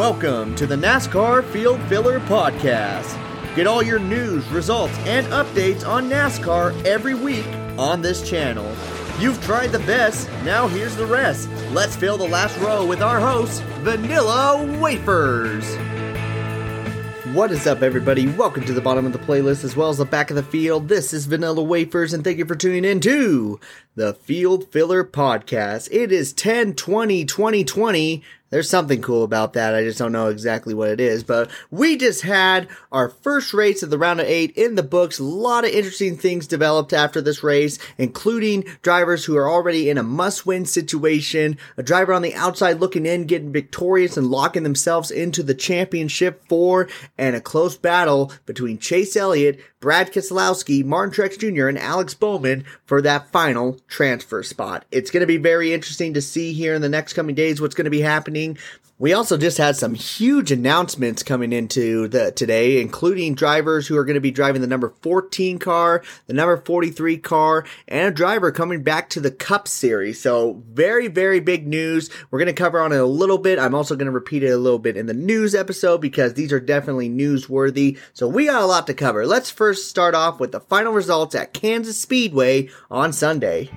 welcome to the NASCAR Field Filler Podcast. Get all your news, results, and updates on NASCAR every week on this channel. You've tried the best, now here's the rest. Let's fill the last row with our host, Vanilla Wafers. What is up, everybody? Welcome to the bottom of the playlist as well as the back of the field. This is Vanilla Wafers, and thank you for tuning in to the Field Filler Podcast. It is 10 20 2020. There's something cool about that. I just don't know exactly what it is. But we just had our first race of the round of eight in the books. A lot of interesting things developed after this race, including drivers who are already in a must win situation, a driver on the outside looking in, getting victorious and locking themselves into the championship four, and a close battle between Chase Elliott, Brad Keselowski, Martin Truex Jr., and Alex Bowman for that final transfer spot. It's going to be very interesting to see here in the next coming days what's going to be happening. We also just had some huge announcements coming into the today, including drivers who are going to be driving the number 14 car, the number 43 car, and a driver coming back to the Cup Series. So very, very big news. We're going to cover on it a little bit. I'm also going to repeat it a little bit in the news episode because these are definitely newsworthy. So we got a lot to cover. Let's first start off with the final results at Kansas Speedway on Sunday.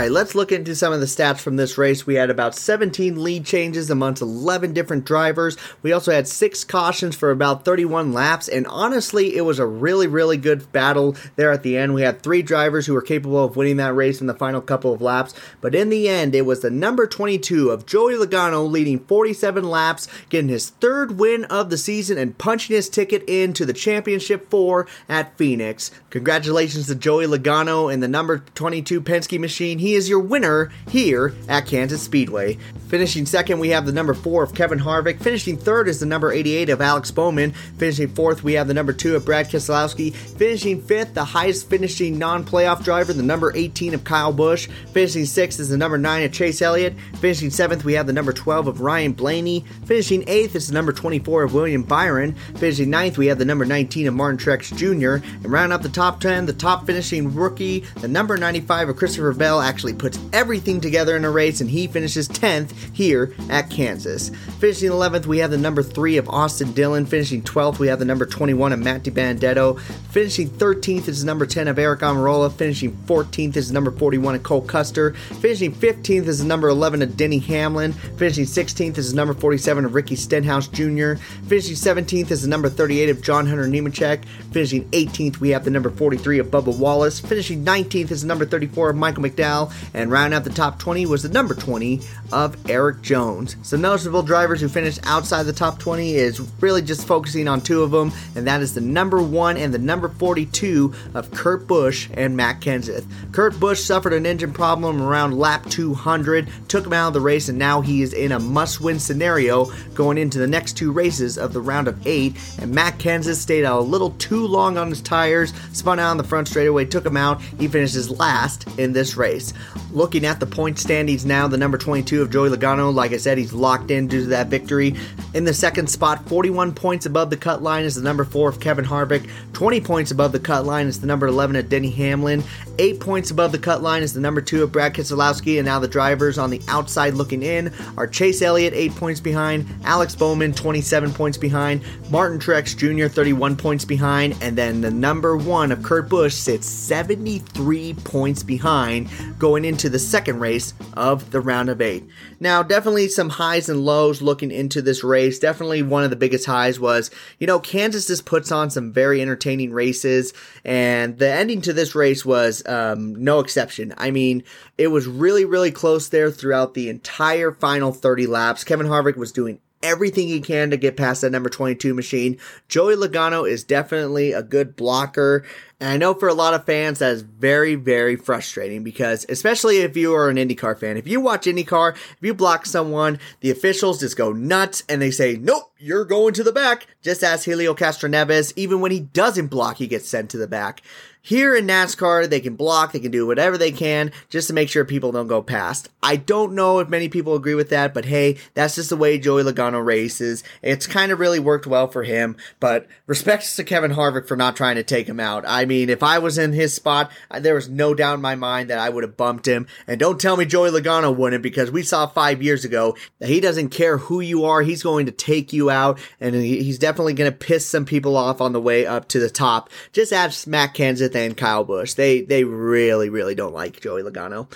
Right, let's look into some of the stats from this race. We had about 17 lead changes amongst 11 different drivers. We also had six cautions for about 31 laps, and honestly, it was a really, really good battle there at the end. We had three drivers who were capable of winning that race in the final couple of laps, but in the end, it was the number 22 of Joey Logano leading 47 laps, getting his third win of the season and punching his ticket into the championship four at Phoenix. Congratulations to Joey Logano and the number 22 Penske machine he is your winner here at Kansas Speedway. Finishing second, we have the number four of Kevin Harvick. Finishing third is the number 88 of Alex Bowman. Finishing fourth, we have the number two of Brad Keselowski. Finishing fifth, the highest finishing non playoff driver, the number 18 of Kyle Busch. Finishing sixth is the number nine of Chase Elliott. Finishing seventh, we have the number 12 of Ryan Blaney. Finishing eighth is the number 24 of William Byron. Finishing ninth, we have the number 19 of Martin Truex Jr. And round up the top 10, the top finishing rookie, the number 95 of Christopher Bell actually puts everything together in a race and he finishes 10th here at Kansas. Finishing 11th, we have the number 3 of Austin Dillon. Finishing 12th, we have the number 21 of Matt DiBenedetto. Finishing 13th is the number 10 of Aric Almirola. Finishing 14th is the number 41 of Cole Custer. Finishing 15th is the number 11 of Denny Hamlin. Finishing 16th is the number 47 of Ricky Stenhouse Jr. Finishing 17th is the number 38 of John Hunter Nemechek. Finishing 18th, we have the number 43 of Bubba Wallace. Finishing 19th is the number 34 of Michael McDowell and rounding out the top 20 was the number 20 of Erik Jones. Some noticeable drivers who finished outside the top 20 is really just focusing on two of them, and that is the number 1 and the number 42 of Kurt Busch and Matt Kenseth. Kurt Busch suffered an engine problem around lap 200, took him out of the race, and now he is in a must win scenario going into the next two races of the round of eight. And Matt Kenseth stayed out a little too long on his tires, spun out on the front straightaway, took him out. He finishes last in this race. Looking at the point standings now, the number 22 of Joey Logano, like I said, he's locked in due to that victory. In the second spot, 41 points above the cut line is the number 4 of Kevin Harvick. 20 points above the cut line is the number 11 of Denny Hamlin. 8 points above the cut line is the number 2 of Brad Keselowski. And now the drivers on the outside looking in are Chase Elliott, 8 points behind. Alex Bowman, 27 points behind. Martin Truex Jr., 31 points behind. And then the number 1 of Kurt Busch sits 73 points behind going into the second race of the round of eight. Now, definitely some highs and lows looking into this race. Definitely one of the biggest highs was, you know, Kansas just puts on some very entertaining races, and the ending to this race was um, no exception. I mean, it was really, really close there throughout the entire final 30 laps. Kevin Harvick was doing everything he can to get past that number 22 machine. Joey Logano is definitely a good blocker. And I know for a lot of fans that is very, very frustrating because, especially if you are an IndyCar fan, if you watch IndyCar, if you block someone, the officials just go nuts and they say, nope, you're going to the back. Just ask Helio Castroneves. Even when he doesn't block, he gets sent to the back. Here in NASCAR, they can block, they can do whatever they can just to make sure people don't go past. I don't know if many people agree with that, but hey, that's just the way Joey Logano races. It's kind of really worked well for him, but respects to Kevin Harvick for not trying to take him out. I mean, if I was in his spot, there was no doubt in my mind that I would have bumped him. And don't tell me Joey Logano wouldn't because we saw five years ago that he doesn't care who you are. He's going to take you out and he's definitely going to piss some people off on the way up to the top. Just ask Matt Kenseth and Kyle Busch. They they really really don't like Joey Logano.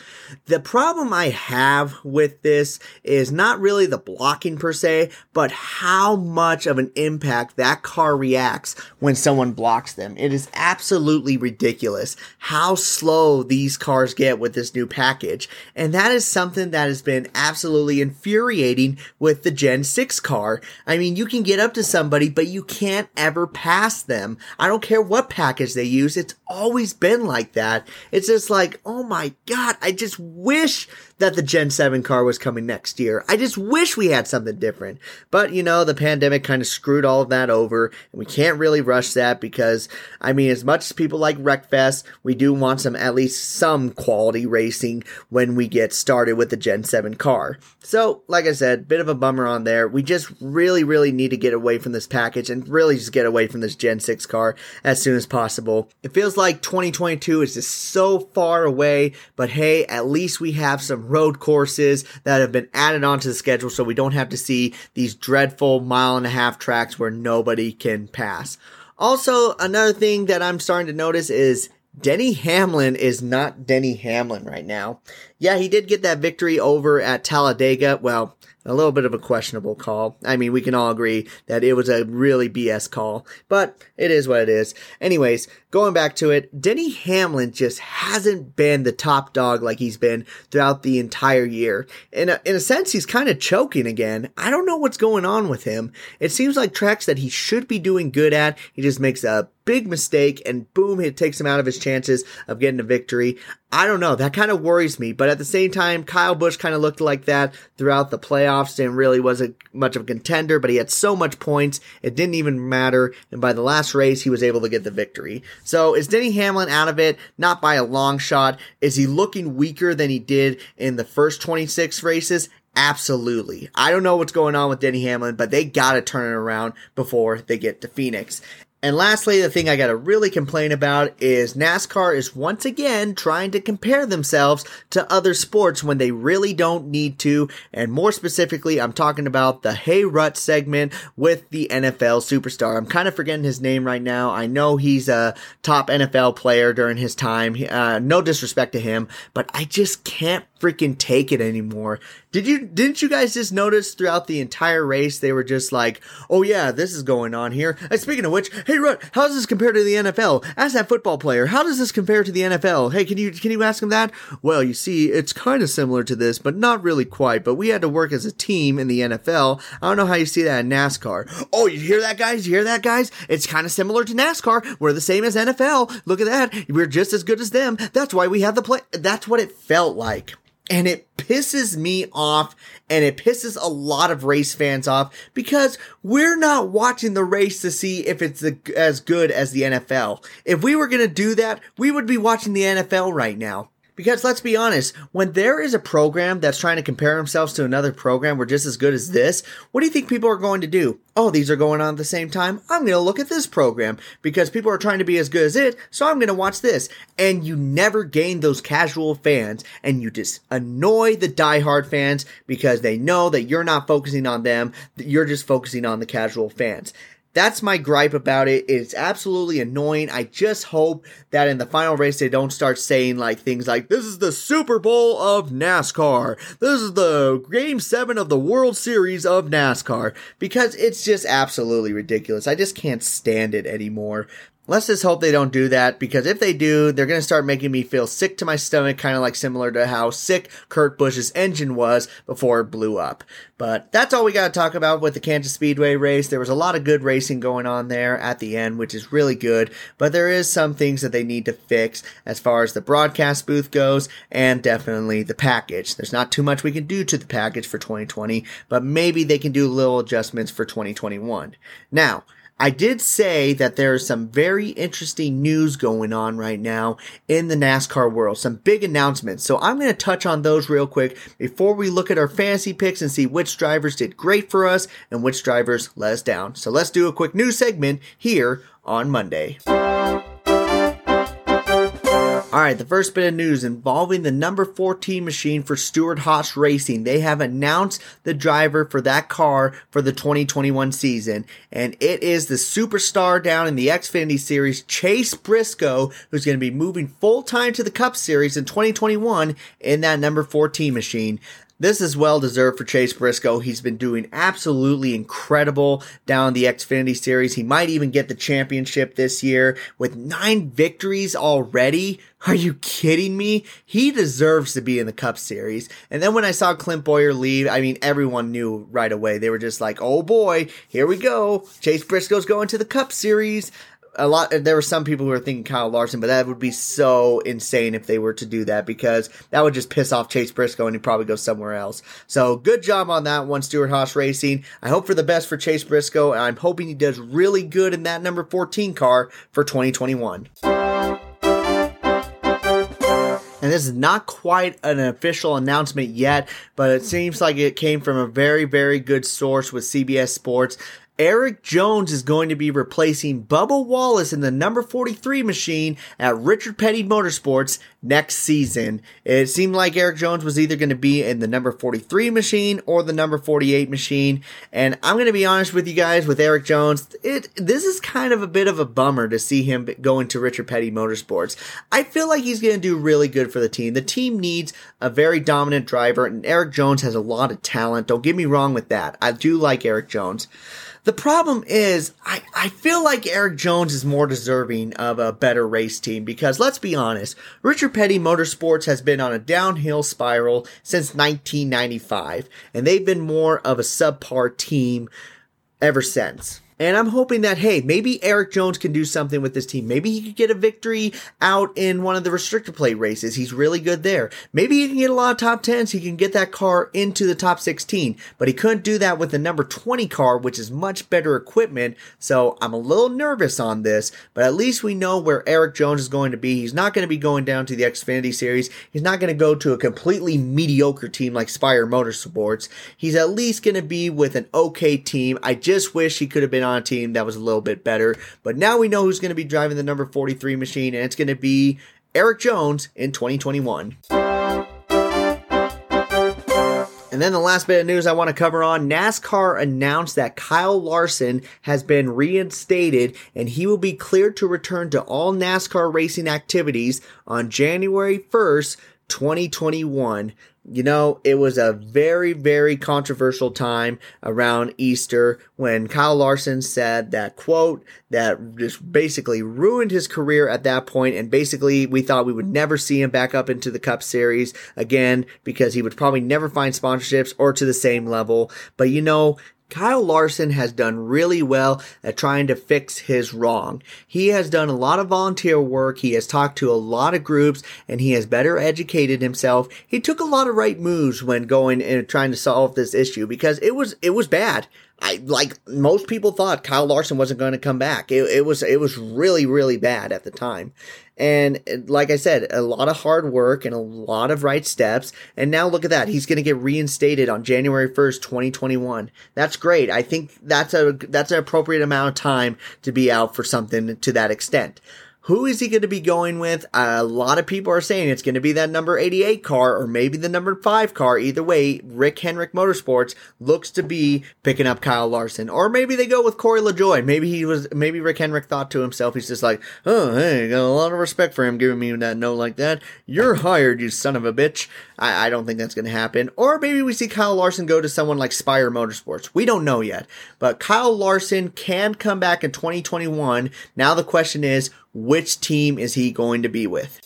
The problem I have with this is not really the blocking per se, but how much of an impact that car reacts when someone blocks them. It is absolutely ridiculous how slow these cars get with this new package. And that is something that has been absolutely infuriating with the Gen 6 car. I mean, you can get up to somebody, but you can't ever pass them. I don't care what package they use. It's always been like that. It's just like, oh my god, I just wish that the Gen 7 car was coming next year. I just wish we had something different. But, you know, the pandemic kind of screwed all of that over, and we can't really rush that because, I mean, as much as people like Wreckfest, we do want some, at least some quality racing when we get started with the Gen 7 car. So, like I said, bit of a bummer on there. We just really, really need to get away from this package and really just get away from this Gen 6 car as soon as possible. It feels like 2022 is just so far away, but hey, at least we have some road courses that have been added onto the schedule so we don't have to see these dreadful mile and a half tracks where nobody can pass. Also, another thing that I'm starting to notice is Denny Hamlin is not Denny Hamlin right now. Yeah, he did get that victory over at Talladega. Well, a little bit of a questionable call. I mean, we can all agree that it was a really BS call, but it is what it is. Anyways, going back to it, Denny Hamlin just hasn't been the top dog like he's been throughout the entire year. In a, in a sense, he's kind of choking again. I don't know what's going on with him. It seems like tracks that he should be doing good at, he just makes a big mistake and boom, it takes him out of his chances of getting a victory. I don't know. That kind of worries me. But at the same time, Kyle Busch kind of looked like that throughout the playoffs and really wasn't much of a contender, but he had so much points. It didn't even matter. And by the last race, he was able to get the victory. So is Denny Hamlin out of it? Not by a long shot. Is he looking weaker than he did in the first 26 races? Absolutely. I don't know what's going on with Denny Hamlin, but they gotta turn it around before they get to Phoenix. And lastly, the thing I gotta really complain about is NASCAR is once again trying to compare themselves to other sports when they really don't need to. And more specifically, I'm talking about the Hey Rut segment with the NFL superstar. I'm kind of forgetting his name right now. I know he's a top NFL player during his time. Uh, no disrespect to him, but I just can't freaking take it anymore. Did you didn't you guys just notice throughout the entire race they were just like, "Oh yeah, this is going on here." And speaking of which, hey Rut, how does this compare to the NFL? Ask that football player, how does this compare to the NFL? Hey, can you can you ask him that? Well, you see, it's kind of similar to this, but not really quite. But we had to work as a team in the NFL. I don't know how you see that in NASCAR. Oh, you hear that, guys? You hear that, guys? It's kind of similar to NASCAR. We're the same as NFL. Look at that. We're just as good as them. That's why we have the play. That's what it felt like. And it pisses me off and it pisses a lot of race fans off because we're not watching the race to see if it's as good as the NFL. If we were going to do that, we would be watching the NFL right now. Because let's be honest, when there is a program that's trying to compare themselves to another program we're just as good as this, what do you think people are going to do? Oh, these are going on at the same time. I'm going to look at this program because people are trying to be as good as it, so I'm going to watch this. And you never gain those casual fans and you just annoy the diehard fans because they know that you're not focusing on them, you're just focusing on the casual fans. That's my gripe about it. It's absolutely annoying. I just hope that in the final race they don't start saying like things like, this is the Super Bowl of NASCAR. This is the game seven of the World Series of NASCAR. Because it's just absolutely ridiculous. I just can't stand it anymore. Let's just hope they don't do that because if they do, they're going to start making me feel sick to my stomach, kind of like similar to how sick Kurt Busch's engine was before it blew up. But that's all we got to talk about with the Kansas Speedway race. There was a lot of good racing going on there at the end, which is really good, but there is some things that they need to fix as far as the broadcast booth goes and definitely the package. There's not too much we can do to the package for 2020, but maybe they can do little adjustments for 2021. Now, I did say that there's some very interesting news going on right now in the NASCAR world, some big announcements. So I'm going to touch on those real quick before we look at our fantasy picks and see which drivers did great for us and which drivers let us down. So let's do a quick news segment here on Monday. All right, the first bit of news involving the number 14 machine for Stewart-Haas Racing. They have announced the driver for that car for the 2021 season, and it is the superstar down in the Xfinity Series, Chase Briscoe, who's going to be moving full time to the Cup Series in 2021 in that number 14 machine. This is well deserved for Chase Briscoe. He's been doing absolutely incredible down the Xfinity Series. He might even get the championship this year with nine victories already. Are you kidding me? He deserves to be in the Cup Series. And then when I saw Clint Bowyer leave, I mean, everyone knew right away. They were just like, oh boy, here we go. Chase Briscoe's going to the Cup Series a lot there were some people who were thinking Kyle Larson, but that would be so insane if they were to do that because that would just piss off Chase Briscoe and he'd probably go somewhere else. So good job on that one, Stewart-Haas Racing. I hope for the best for Chase Briscoe, and I'm hoping he does really good in that number 14 car for 2021. And this is not quite an official announcement yet, but it seems like it came from a very, very good source with CBS Sports. Erik Jones is going to be replacing Bubba Wallace in the number 43 machine at Richard Petty Motorsports next season. It seemed like Erik Jones was either going to be in the number 43 machine or the number 48 machine. And I'm going to be honest with you guys with Erik Jones, it this is kind of a bit of a bummer to see him go into Richard Petty Motorsports. I feel like he's going to do really good for the team. The team needs a very dominant driver and Erik Jones has a lot of talent. Don't get me wrong with that. I do like Erik Jones. The problem is, I, I feel like Erik Jones is more deserving of a better race team because let's be honest, Richard Petty Motorsports has been on a downhill spiral since 1995, and they've been more of a subpar team ever since. And I'm hoping that, hey, maybe Erik Jones can do something with this team. Maybe he could get a victory out in one of the restrictor plate races. He's really good there. Maybe he can get a lot of top 10s. He can get that car into the top 16, but he couldn't do that with the number 20 car, which is much better equipment. So I'm a little nervous on this, but at least we know where Erik Jones is going to be. He's not going to be going down to the Xfinity series. He's not going to go to a completely mediocre team like Spire Motorsports. He's at least going to be with an okay team. I just wish he could have been on a team that was a little bit better. But now we know who's going to be driving the number 43 machine, and it's going to be Erik Jones in 2021. And then the last bit of news I want to cover on NASCAR announced that Kyle Larson has been reinstated and he will be cleared to return to all NASCAR racing activities on January 1st, 2021 you know, it was a very, very controversial time around Easter when Kyle Larson said that quote that just basically ruined his career at that point, and basically we thought we would never see him back up into the Cup Series again because he would probably never find sponsorships or to the same level. But you know, Kyle Larson has done really well at trying to fix his wrong. He has done a lot of volunteer work. He has talked to a lot of groups and he has better educated himself. He took a lot of right moves when going and trying to solve this issue because it was, it was bad. I like most people thought Kyle Larson wasn't going to come back. It, it was it was really really bad at the time, and like I said, a lot of hard work and a lot of right steps. And now look at that, he's going to get reinstated on January first, twenty twenty one. That's great. I think that's a that's an appropriate amount of time to be out for something to that extent. Who is he going to be going with? A lot of people are saying it's going to be that number 88 car or maybe the number 5 car. Either way, Rick Hendrick Motorsports looks to be picking up Kyle Larson. Or maybe they go with Corey LaJoie. Maybe he was, maybe Rick Hendrick thought to himself, he's just like, oh, hey, got a lot of respect for him giving me that note like that. You're hired, you son of a bitch. I, I don't think that's going to happen. Or maybe we see Kyle Larson go to someone like Spire Motorsports. We don't know yet. But Kyle Larson can come back in 2021. Now the question is, which team is he going to be with?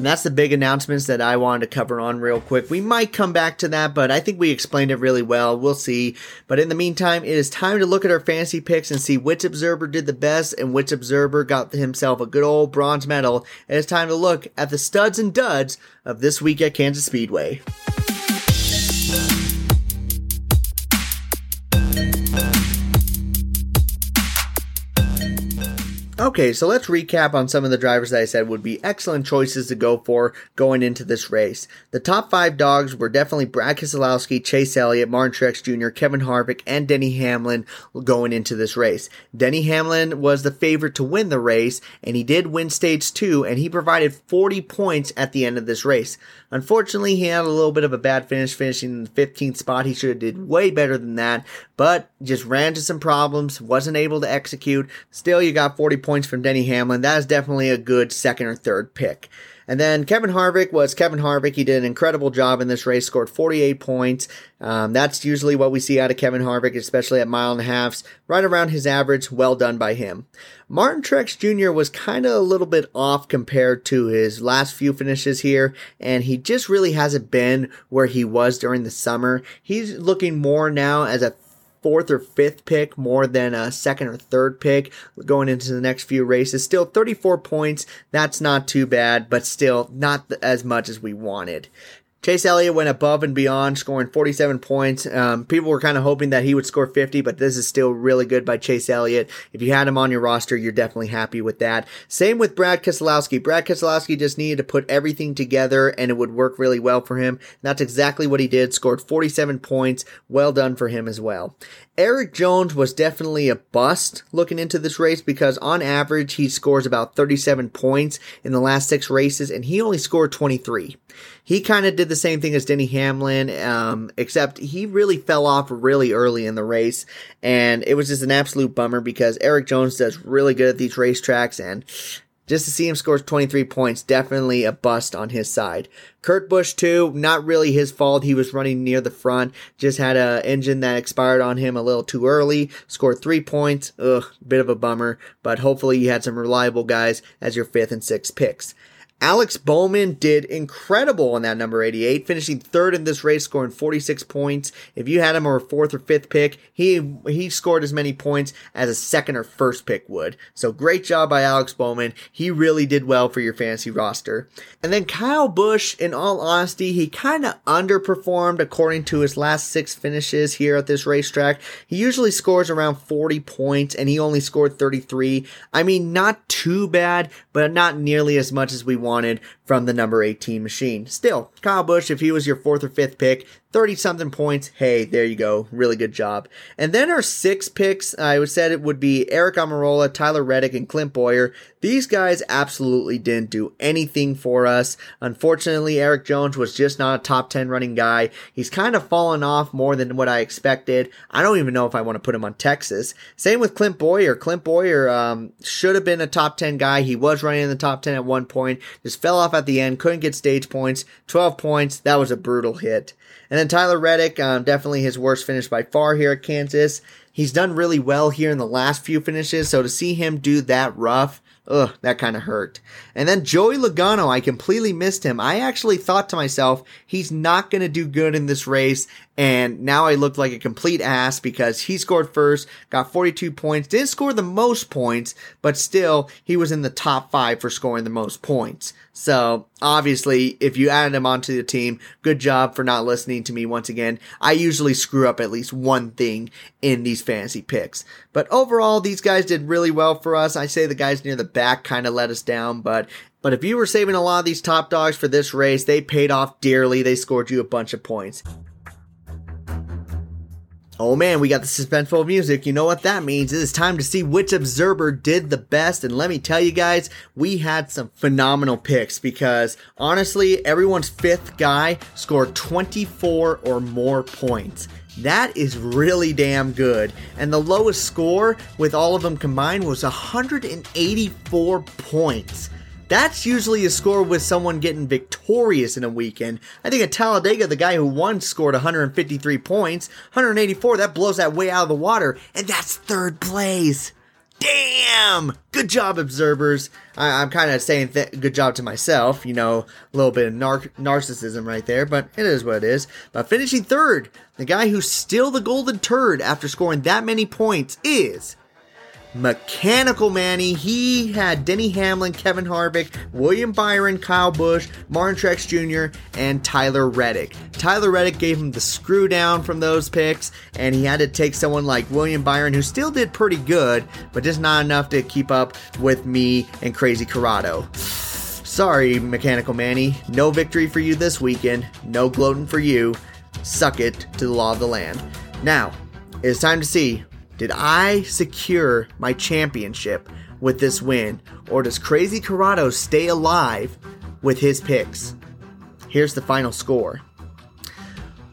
And that's the big announcements that I wanted to cover on real quick. We might come back to that, but I think we explained it really well. We'll see. But in the meantime, it is time to look at our fantasy picks and see which observer did the best and which observer got himself a good old bronze medal. And it's time to look at the studs and duds of this week at Kansas Speedway. Okay, so let's recap on some of the drivers that I said would be excellent choices to go for going into this race. The top five dogs were definitely Brad Keselowski, Chase Elliott, Martin Truex Jr., Kevin Harvick, and Denny Hamlin going into this race. Denny Hamlin was the favorite to win the race, and he did win stage two, and he provided 40 points at the end of this race. Unfortunately, he had a little bit of a bad finish, finishing in the 15th spot. He should have did way better than that, but just ran into some problems, wasn't able to execute. Still, you got 40 points from Denny Hamlin. That is definitely a good second or third pick. And then Kevin Harvick was Kevin Harvick. He did an incredible job in this race, scored 48 points. Um, that's usually what we see out of Kevin Harvick, especially at mile and a halfs, right around his average. Well done by him. Martin Truex Jr. was kind of a little bit off compared to his last few finishes here, and he just really hasn't been where he was during the summer. He's looking more now as a fourth or fifth pick more than a second or third pick going into the next few races. Still 34 points. That's not too bad, but still not as much as we wanted. Chase Elliott went above and beyond, scoring 47 points. Um, people were kind of hoping that he would score 50, but this is still really good by Chase Elliott. If you had him on your roster, you're definitely happy with that. Same with Brad Keselowski. Brad Keselowski just needed to put everything together and it would work really well for him. That's exactly what he did. Scored 47 points. Well done for him as well. Erik Jones was definitely a bust looking into this race because on average he scores about 37 points in the last six races and he only scored 23. He kind of did the same thing as Denny Hamlin, um, except he really fell off really early in the race, and it was just an absolute bummer because Erik Jones does really good at these racetracks, and just to see him score 23 points, definitely a bust on his side. Kurt Busch too, not really his fault. He was running near the front, just had a engine that expired on him a little too early. Scored three points. Ugh, bit of a bummer, but hopefully you had some reliable guys as your fifth and sixth picks. Alex Bowman did incredible on that number 88, finishing third in this race, scoring 46 points. If you had him or fourth or fifth pick, he he scored as many points as a second or first pick would. So great job by Alex Bowman. He really did well for your fantasy roster. And then Kyle Busch, in all honesty, he kind of underperformed according to his last six finishes here at this racetrack. He usually scores around 40 points and he only scored 33. I mean, not too bad, but not nearly as much as we want wanted from the number 18 machine. Still, Kyle Busch, if he was your fourth or fifth pick, 30 something points. Hey, there you go. Really good job. And then our six picks, I would said it would be Aric Almirola, Tyler Reddick, and Clint Bowyer. These guys absolutely didn't do anything for us. Unfortunately, Erik Jones was just not a top 10 running guy. He's kind of fallen off more than what I expected. I don't even know if I want to put him on Texas. Same with Clint Bowyer. Clint Bowyer um, should have been a top 10 guy. He was running in the top 10 at one point, just fell off at the end, couldn't get stage points. 12 points. That was a brutal hit. And then Tyler Reddick, um, definitely his worst finish by far here at Kansas. He's done really well here in the last few finishes, so to see him do that rough, ugh, that kind of hurt. And then Joey Logano, I completely missed him. I actually thought to myself, he's not going to do good in this race. And now I looked like a complete ass because he scored first, got 42 points, didn't score the most points, but still, he was in the top five for scoring the most points. So obviously, if you added him onto the team, good job for not listening to me once again. I usually screw up at least one thing in these fantasy picks. But overall, these guys did really well for us. I say the guys near the back kind of let us down, but but if you were saving a lot of these top dogs for this race, they paid off dearly. They scored you a bunch of points. Oh man, we got the suspenseful music. You know what that means? It is time to see which observer did the best. And let me tell you guys, we had some phenomenal picks because honestly, everyone's fifth guy scored 24 or more points. That is really damn good. And the lowest score with all of them combined was 184 points. That's usually a score with someone getting victorious in a weekend. I think at Talladega, the guy who won scored 153 points. 184, that blows that way out of the water. And that's third place. Damn! Good job, observers. I, am kind of saying th- good job to myself. You know, a little bit of nar- narcissism right there, but it is what it is. But finishing third, the guy who's still the golden turd after scoring that many points is Mechanical Manny, he had Denny Hamlin, Kevin Harvick, William Byron, Kyle Busch, Martin Truex Jr., and Tyler Reddick. Tyler Reddick gave him the screw down from those picks, and he had to take someone like William Byron, who still did pretty good, but just not enough to keep up with me and Crazy Corrado. Sorry, Mechanical Manny, no victory for you this weekend, no gloating for you. Suck it to the law of the land. Now, it's time to see did I secure my championship with this win, or does Crazy Corrado stay alive with his picks? Here's the final score.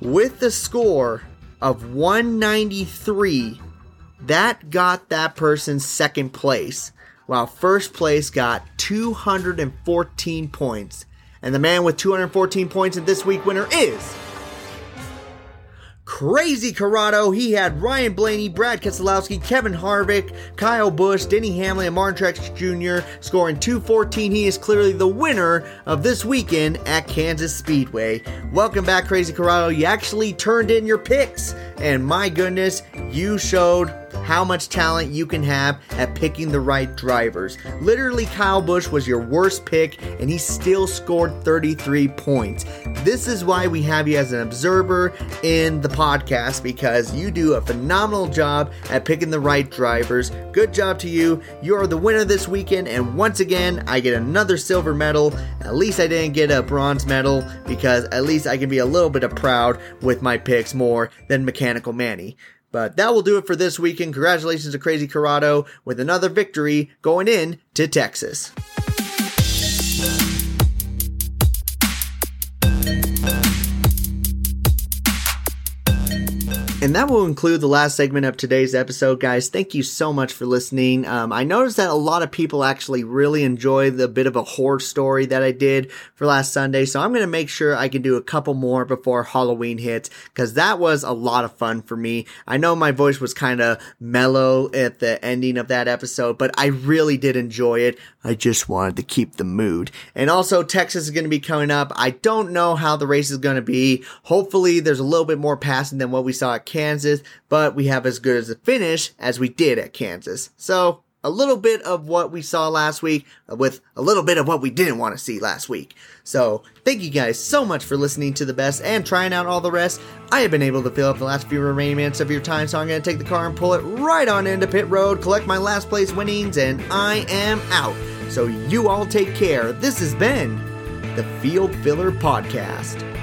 With the score of 193, that got that person second place, while first place got 214 points. And the man with 214 points in this week winner is Crazy Corrado. He had Ryan Blaney, Brad Keselowski, Kevin Harvick, Kyle Busch, Denny Hamlin, and Martin Truex Jr. scoring 214. He is clearly the winner of this weekend at Kansas Speedway. Welcome back, Crazy Corrado. You actually turned in your picks, and my goodness, you showed how much talent you can have at picking the right drivers. Literally, Kyle Busch was your worst pick, and he still scored 33 points. This is why we have you as an observer in the podcast because you do a phenomenal job at picking the right drivers. Good job to you. You are the winner this weekend, and once again, I get another silver medal. At least I didn't get a bronze medal because at least I can be a little bit of proud with my picks more than Mechanical Manny. But that will do it for this weekend. Congratulations to Crazy Corrado with another victory going in to Texas. And that will include the last segment of today's episode, guys. Thank you so much for listening. Um, I noticed that a lot of people actually really enjoy the bit of a horror story that I did for last Sunday. So I'm going to make sure I can do a couple more before Halloween hits because that was a lot of fun for me. I know my voice was kind of mellow at the ending of that episode, but I really did enjoy it. I just wanted to keep the mood. And also, Texas is going to be coming up. I don't know how the race is going to be. Hopefully, there's a little bit more passing than what we saw at Kansas, but we have as good as a finish as we did at Kansas. So a little bit of what we saw last week uh, with a little bit of what we didn't want to see last week. So, thank you guys so much for listening to the best and trying out all the rest. I have been able to fill up the last few remaining minutes of your time, so I'm going to take the car and pull it right on into pit road, collect my last place winnings, and I am out. So, you all take care. This has been the Field Filler Podcast.